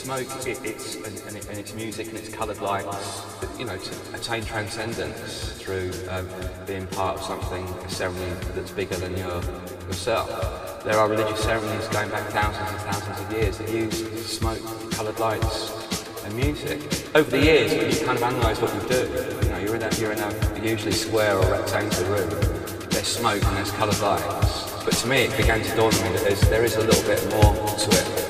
smoke, it, it's and, and, it, and it's music and it's coloured lights. You know, to attain transcendence through um, being part of something, a ceremony that's bigger than your yourself. There are religious ceremonies going back thousands and thousands of years that use smoke, coloured lights, and music. Over the years, you kind of analyse what you do, you know, you're in a, you're in a usually square or rectangular room. There's smoke and there's coloured lights. But to me, it began to dawn on me that there is a little bit more to it